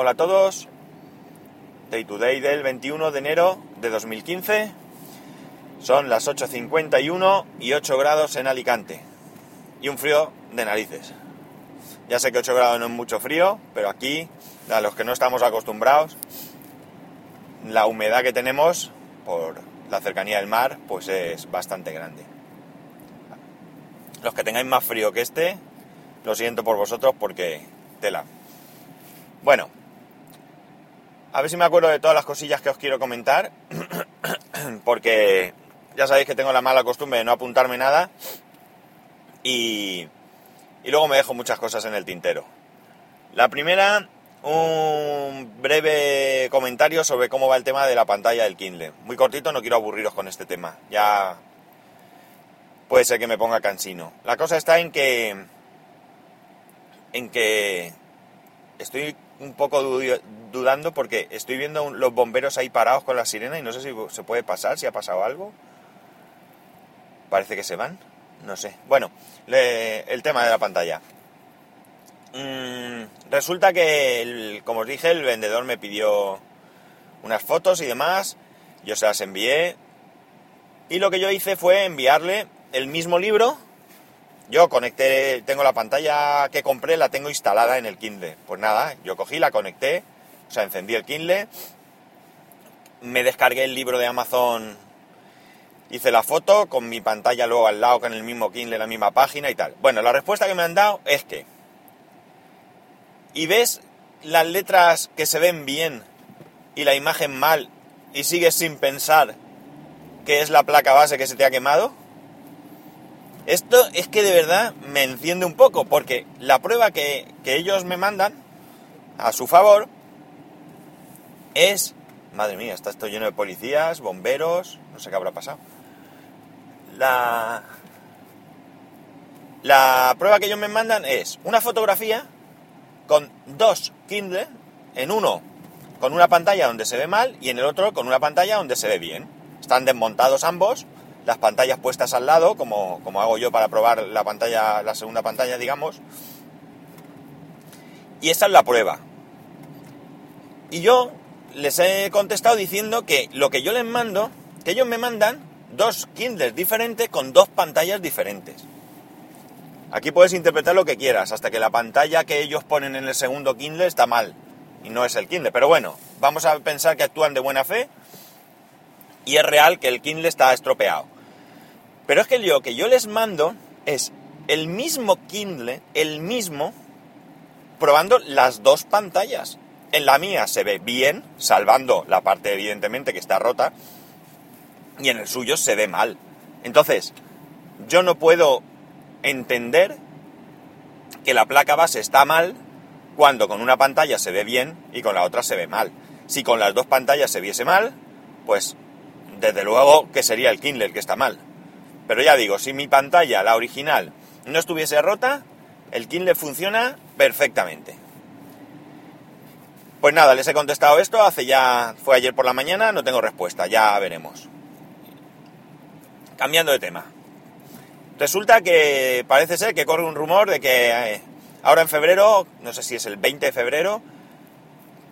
Hola a todos. Day to day del 21 de enero de 2015. Son las 8.51 y 8 grados en Alicante. Y un frío de narices. Ya sé que 8 grados no es mucho frío, pero aquí, a los que no estamos acostumbrados, la humedad que tenemos por la cercanía del mar, pues es bastante grande. Los que tengáis más frío que este, lo siento por vosotros porque tela. Bueno, a ver si me acuerdo de todas las cosillas que os quiero comentar, porque ya sabéis que tengo la mala costumbre de no apuntarme nada y, y luego me dejo muchas cosas en el tintero. La primera, un breve comentario sobre cómo va el tema de la pantalla del Kindle. Muy cortito, no quiero aburriros con este tema. Ya puede ser que me ponga cansino. La cosa está en que en que estoy un poco dudando porque estoy viendo los bomberos ahí parados con la sirena y no sé si se puede pasar, si ha pasado algo. Parece que se van, no sé. Bueno, el tema de la pantalla. Mm, resulta que, como os dije, el vendedor me pidió unas fotos y demás, yo se las envié y lo que yo hice fue enviarle el mismo libro yo conecté, tengo la pantalla que compré, la tengo instalada en el Kindle. Pues nada, yo cogí, la conecté, o sea, encendí el Kindle, me descargué el libro de Amazon, hice la foto con mi pantalla luego al lado con el mismo Kindle, la misma página y tal. Bueno, la respuesta que me han dado es que... ¿Y ves las letras que se ven bien y la imagen mal y sigues sin pensar que es la placa base que se te ha quemado? Esto es que de verdad me enciende un poco, porque la prueba que, ellos me mandan a su favor es... Madre mía, está esto lleno de policías, bomberos, no sé qué habrá pasado. La... La prueba que ellos me mandan es una fotografía con dos Kindle, en uno con una pantalla donde se ve mal y en el otro con una pantalla donde se ve bien. Están desmontados ambos las pantallas puestas al lado, como, como hago yo para probar la pantalla, la segunda pantalla, digamos. Y esta es la prueba. Y yo les he contestado diciendo que lo que yo les mando, que ellos me mandan dos Kindles diferentes con dos pantallas diferentes. Aquí puedes interpretar lo que quieras, hasta que la pantalla que ellos ponen en el segundo Kindle está mal. Y no es el Kindle. Pero bueno, vamos a pensar que actúan de buena fe. Y es real que el Kindle está estropeado. Pero es que lo que yo les mando es el mismo Kindle, el mismo, probando las dos pantallas. En la mía se ve bien, salvando la parte evidentemente que está rota, y en el suyo se ve mal. Entonces, yo no puedo entender que la placa base está mal cuando con una pantalla se ve bien y con la otra se ve mal. Si con las dos pantallas se viese mal, pues desde luego que sería el Kindle el que está mal. Pero ya digo, si mi pantalla, la original, no estuviese rota, el Kindle funciona perfectamente. Pues nada, les he contestado esto, hace ya, fue ayer por la mañana, no tengo respuesta, ya veremos. Cambiando de tema. Resulta que parece ser que corre un rumor de que eh, ahora en febrero, no sé si es el 20 de febrero,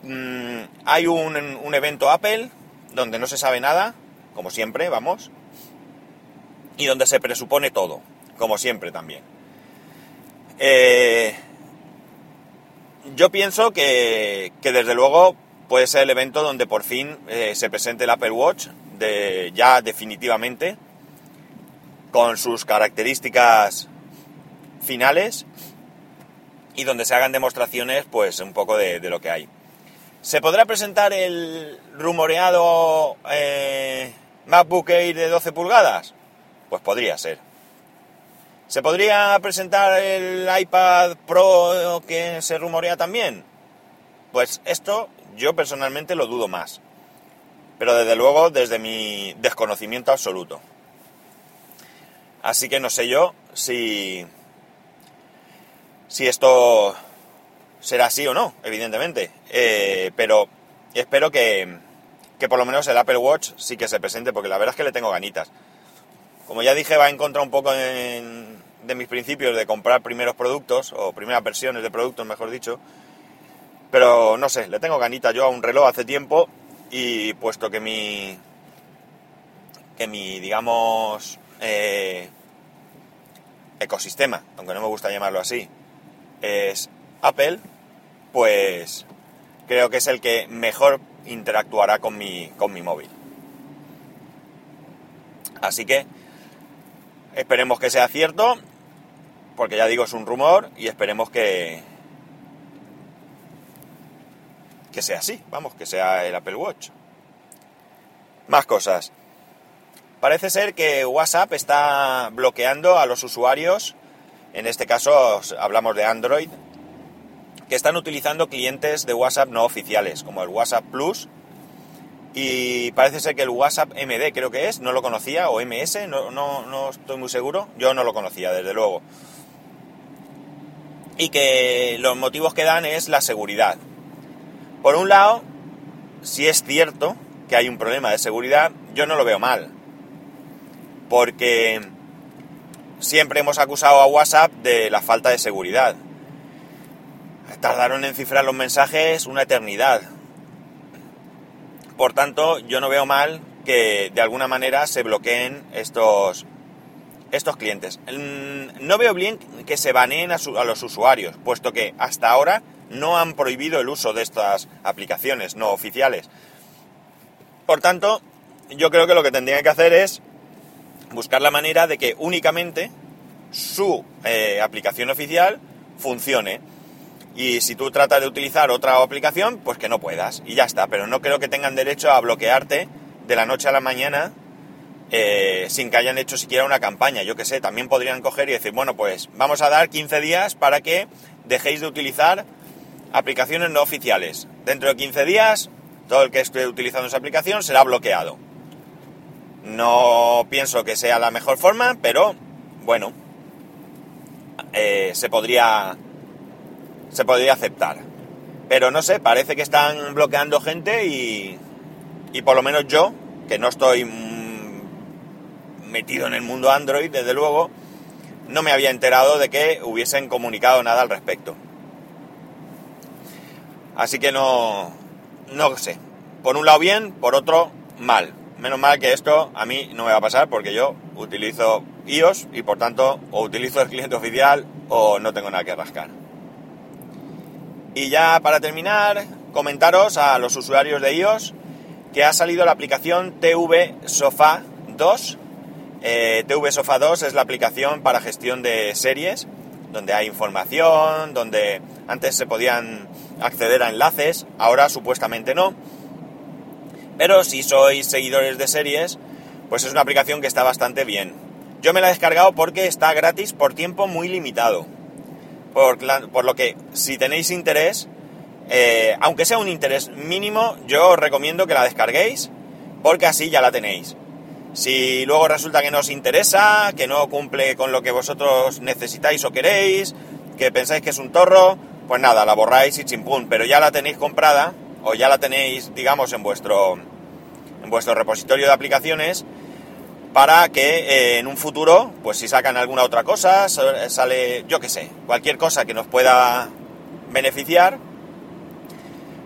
mm, hay un, un evento Apple donde no se sabe nada, como siempre, vamos, y donde se presupone todo, como siempre también. Eh, yo pienso que, desde luego puede ser el evento donde por fin eh, se presente el Apple Watch de, ya definitivamente con sus características finales y donde se hagan demostraciones pues un poco de, lo que hay. ¿Se podrá presentar el rumoreado eh, MacBook Air de 12 pulgadas? Pues podría ser. ¿Se podría presentar el iPad Pro que se rumorea también? Pues esto yo personalmente lo dudo más. Pero desde luego desde mi desconocimiento absoluto. Así que no sé yo si, si esto será así o no, evidentemente. Eh, pero espero que, que por lo menos el Apple Watch sí que se presente, porque la verdad es que le tengo ganitas. Como ya dije, va a encontrar un poco de mis principios de comprar primeros productos, o primeras versiones de productos, mejor dicho. Pero no sé, le tengo ganita yo a un reloj hace tiempo y puesto que mi, que mi, digamos, eh, ecosistema, aunque no me gusta llamarlo así, es Apple, pues creo que es el que mejor interactuará con mi, con mi móvil. Así que esperemos que sea cierto, porque ya digo, es un rumor y esperemos que, que sea así, vamos, que sea el Apple Watch. Más cosas. Parece ser que WhatsApp está bloqueando a los usuarios, en este caso hablamos de Android, que están utilizando clientes de WhatsApp no oficiales, como el WhatsApp Plus, y parece ser que el WhatsApp MD creo que es, no lo conocía, o MS, no, no, no estoy muy seguro, yo no lo conocía, desde luego. Y que los motivos que dan es la seguridad. Por un lado, si es cierto que hay un problema de seguridad, yo no lo veo mal porque siempre hemos acusado a WhatsApp de la falta de seguridad. Tardaron en cifrar los mensajes una eternidad. Por tanto, yo no veo mal que de alguna manera se bloqueen estos, estos clientes. No veo bien que se baneen a, a, los usuarios, puesto que hasta ahora no han prohibido el uso de estas aplicaciones no oficiales. Por tanto, yo creo que lo que tendrían que hacer es buscar la manera de que únicamente su eh, aplicación oficial funcione. Y si tú tratas de utilizar otra aplicación, pues que no puedas. Y ya está. Pero no creo que tengan derecho a bloquearte de la noche a la mañana eh, sin que hayan hecho siquiera una campaña. Yo que sé, también podrían coger y decir, bueno, pues vamos a dar 15 días para que dejéis de utilizar aplicaciones no oficiales. Dentro de 15 días, todo el que esté utilizando esa aplicación será bloqueado. No pienso que sea la mejor forma, pero bueno, eh, se podría se podría aceptar. Pero no sé, parece que están bloqueando gente y, y por lo menos yo, que no estoy metido en el mundo Android, desde luego, no me había enterado de que hubiesen comunicado nada al respecto. Así que no, no sé. Por un lado bien, por otro mal. Menos mal que esto a mí no me va a pasar porque yo utilizo iOS y por tanto o utilizo el cliente oficial o no tengo nada que rascar. Y ya para terminar, comentaros a los usuarios de iOS que ha salido la aplicación TV Sofa 2. Eh, TV Sofa 2 es la aplicación para gestión de series, donde hay información, donde antes se podían acceder a enlaces, ahora supuestamente no pero si sois seguidores de series, pues es una aplicación que está bastante bien. Yo me la he descargado porque está gratis por tiempo muy limitado. Por, lo que si tenéis interés, eh, aunque sea un interés mínimo, yo os recomiendo que la descarguéis porque así ya la tenéis. Si luego resulta que no os interesa, que no cumple con lo que vosotros necesitáis o queréis, que pensáis que es un torro, pues nada, la borráis y chimpún, pero ya la tenéis comprada o ya la tenéis, digamos, en vuestro, en vuestro repositorio de aplicaciones para que eh, en un futuro, pues si sacan alguna otra cosa, sale, yo qué sé, cualquier cosa que nos pueda beneficiar,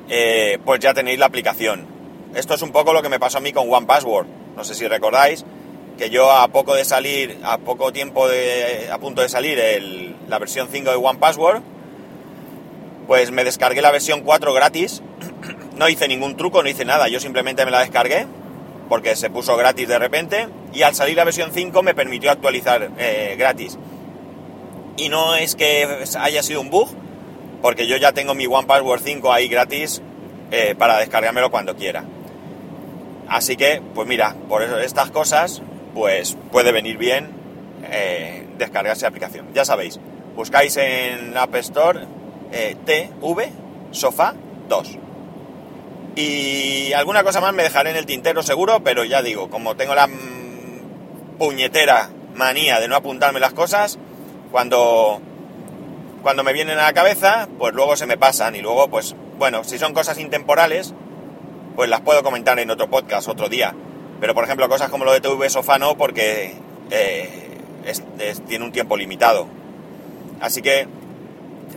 eh, pues ya tenéis la aplicación. Esto es un poco lo que me pasó a mí con One Password. No sé si recordáis que yo a poco de salir, a poco tiempo de, a punto de salir la versión 5 de One Password, pues me descargué la versión 4 gratis no hice ningún truco, no hice nada, yo simplemente me la descargué porque se puso gratis de repente y al salir la versión 5 me permitió actualizar eh, gratis. Y no es que haya sido un bug, porque yo ya tengo mi One Password 5 ahí gratis eh, para descargármelo cuando quiera. Así que, pues mira, por eso estas cosas, pues puede venir bien eh, descargarse la aplicación. Ya sabéis, buscáis en App Store TV Sofá 2. Y alguna cosa más me dejaré en el tintero seguro, pero ya digo, como tengo la puñetera manía de no apuntarme las cosas, cuando, cuando me vienen a la cabeza, pues luego se me pasan y luego, pues bueno, si son cosas intemporales, pues las puedo comentar en otro podcast otro día. Pero por ejemplo, cosas como lo de TV Sofá no, porque eh, tiene un tiempo limitado. Así que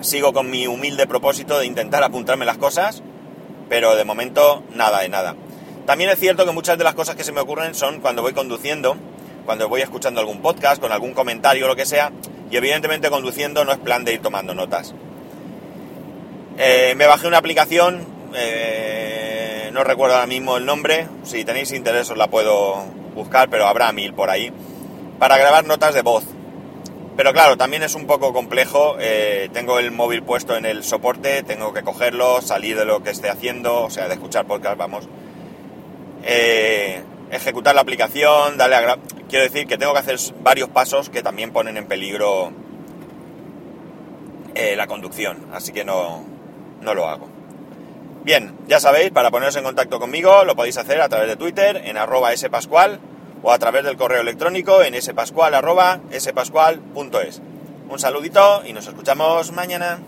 sigo con mi humilde propósito de intentar apuntarme las cosas, pero de momento nada de nada. También es cierto que muchas de las cosas que se me ocurren son cuando voy conduciendo, cuando voy escuchando algún podcast, con algún comentario o lo que sea, y evidentemente conduciendo no es plan de ir tomando notas. Eh, me bajé una aplicación, eh, no recuerdo ahora mismo el nombre, si tenéis interés os la puedo buscar, pero habrá mil por ahí, para grabar notas de voz. Pero claro, también es un poco complejo. eh, tengo el móvil puesto en el soporte, tengo que cogerlo, salir de lo que esté haciendo, o sea, de escuchar podcast, vamos. Eh, ejecutar la aplicación, darle a... Quiero decir que tengo que hacer varios pasos que también ponen en peligro eh, la conducción, así que no, no lo hago. Bien, ya sabéis, para poneros en contacto conmigo lo podéis hacer a través de Twitter en arroba spascual o a través del correo electrónico en spascual arroba spascual.es. Un saludito y nos escuchamos mañana.